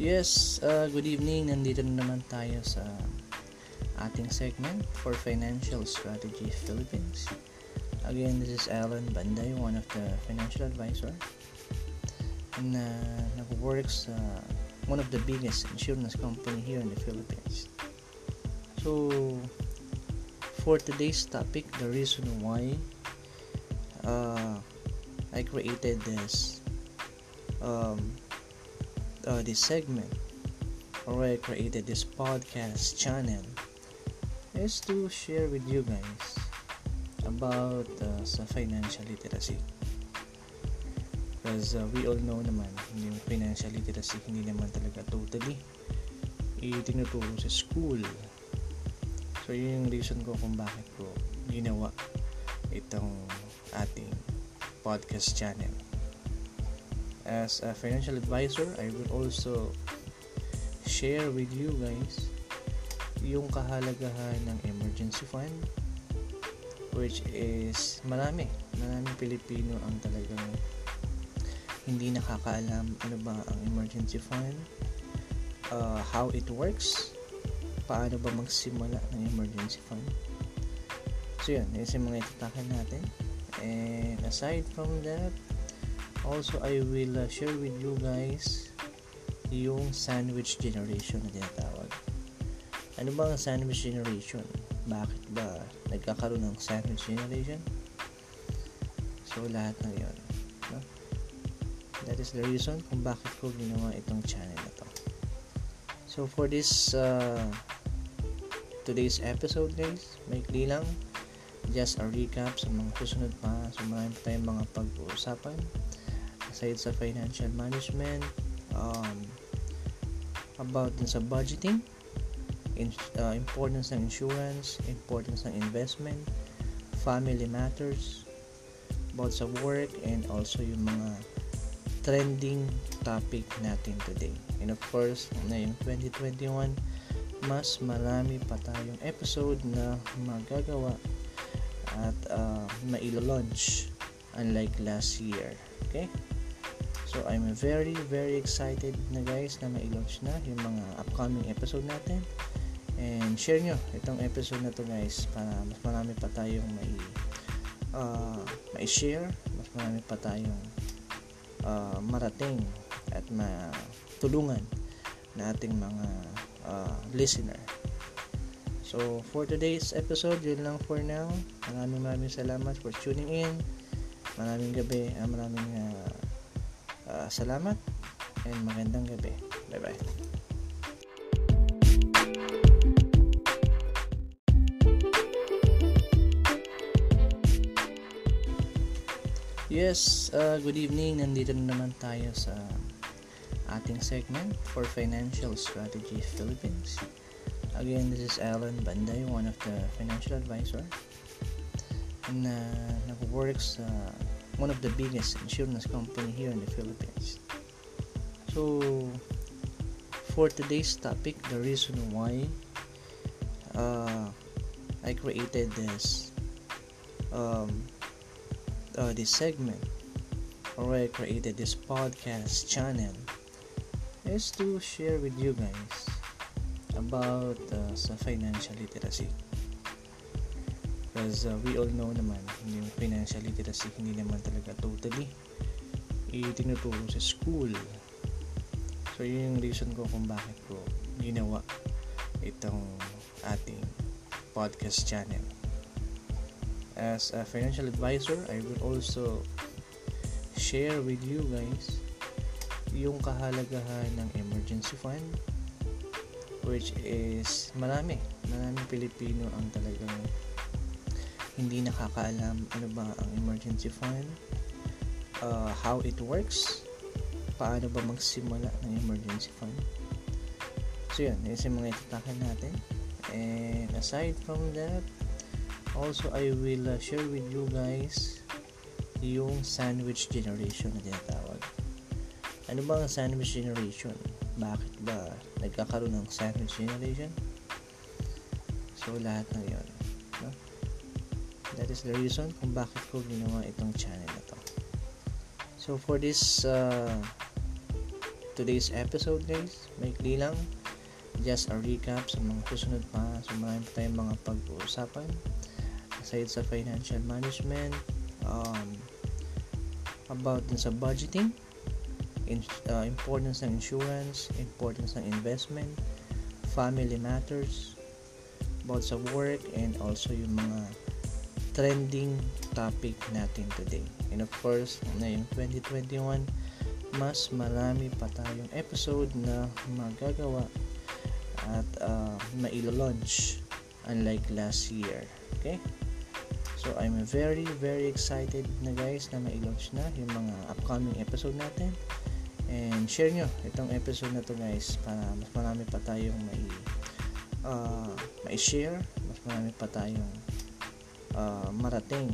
Yes, uh, good evening. Nandito na naman tayo sa ating segment for Financial Strategy Philippines. Again, this is Alan Banday, one of the financial advisor and uh, nag-works sa uh, one of the biggest insurance company here in the Philippines. So, for today's topic, the reason why uh, I created this um, uh, this segment or I created this podcast channel is to share with you guys about uh, sa financial literacy. Because uh, we all know naman yung financial literacy hindi naman talaga totally itinuturo sa school. So yun yung reason ko kung bakit ko ginawa itong ating podcast channel as a financial advisor, I will also share with you guys yung kahalagahan ng emergency fund which is marami. Maraming Pilipino ang talagang hindi nakakaalam ano ba ang emergency fund uh, how it works paano ba magsimula ng emergency fund. So yun. Yun yung mga itatakan natin. And aside from that also I will uh, share with you guys yung sandwich generation na tinatawag. Ano ba ang sandwich generation? Bakit ba nagkakaroon ng sandwich generation? So lahat ng yun no? that is the reason kung bakit ko ginawa itong channel na to. So for this uh, today's episode guys maikli lang. Just a recap sa mga susunod pa. So marami tayong mga pag-uusapan aside sa financial management um, about din sa budgeting in, uh, importance ng insurance importance ng investment family matters about sa work and also yung mga trending topic natin today. And of course ngayong 2021 mas marami pa tayong episode na magagawa at uh, mailo-launch unlike last year. Okay So I'm very very excited na guys na ma-launch na yung mga upcoming episode natin. And share nyo itong episode na to guys para mas marami pa tayong may uh, may share, mas marami pa tayong uh, marating at matulungan na ating mga uh, listener. So for today's episode, yun lang for now. Maraming maraming salamat for tuning in. Maraming gabi, uh, maraming uh, Uh, salamat and magandang gabi. Bye-bye. Yes, uh, good evening. Nandito na naman tayo sa ating segment for Financial Strategy Philippines. Again, this is Alan Banday, one of the financial advisor and uh, nag-works sa one of the biggest insurance company here in the Philippines. So, for today's topic, the reason why uh, I created this um, uh, this segment or I created this podcast channel is to share with you guys about uh, financial literacy because uh, we all know naman yung financial literacy hindi naman talaga totally itinuturo sa school. So yun yung reason ko kung bakit ko ginawa itong ating podcast channel. As a financial advisor I will also share with you guys yung kahalagahan ng emergency fund which is marami maraming Pilipino ang talagang hindi nakakaalam ano ba ang emergency fund, uh, how it works, paano ba magsimula ng emergency fund. So yun, yun yung mga itatakan natin. And aside from that, also I will uh, share with you guys yung sandwich generation na tinatawag. Ano ba ang sandwich generation? Bakit ba nagkakaroon ng sandwich generation? So lahat ng yun. Is the reason kung bakit ko ginawa itong channel na to. So for this uh, today's episode guys. Maikli lang. Just a recap sa mga susunod pa. So marami pa tayong mga pag-uusapan. Aside sa financial management, um, about din sa budgeting, in, uh, importance ng insurance, importance ng investment, family matters, about sa work, and also yung mga trending topic natin today. And of course, ngayong 2021, mas marami pa tayong episode na magagawa at uh, mailo-launch unlike last year. Okay? So, I'm very, very excited na guys na ma-launch na yung mga upcoming episode natin. And share nyo itong episode na to guys para mas marami pa tayong may uh, may share, mas marami pa tayong uh, marating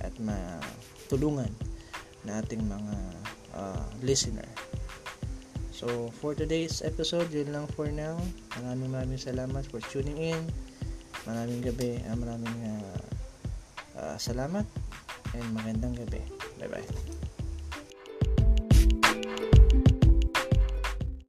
at matulungan na ating mga uh, listener. So, for today's episode, yun lang for now. Maraming maraming salamat for tuning in. Maraming gabi, uh, maraming uh, Uh, salamat and magandang gabi.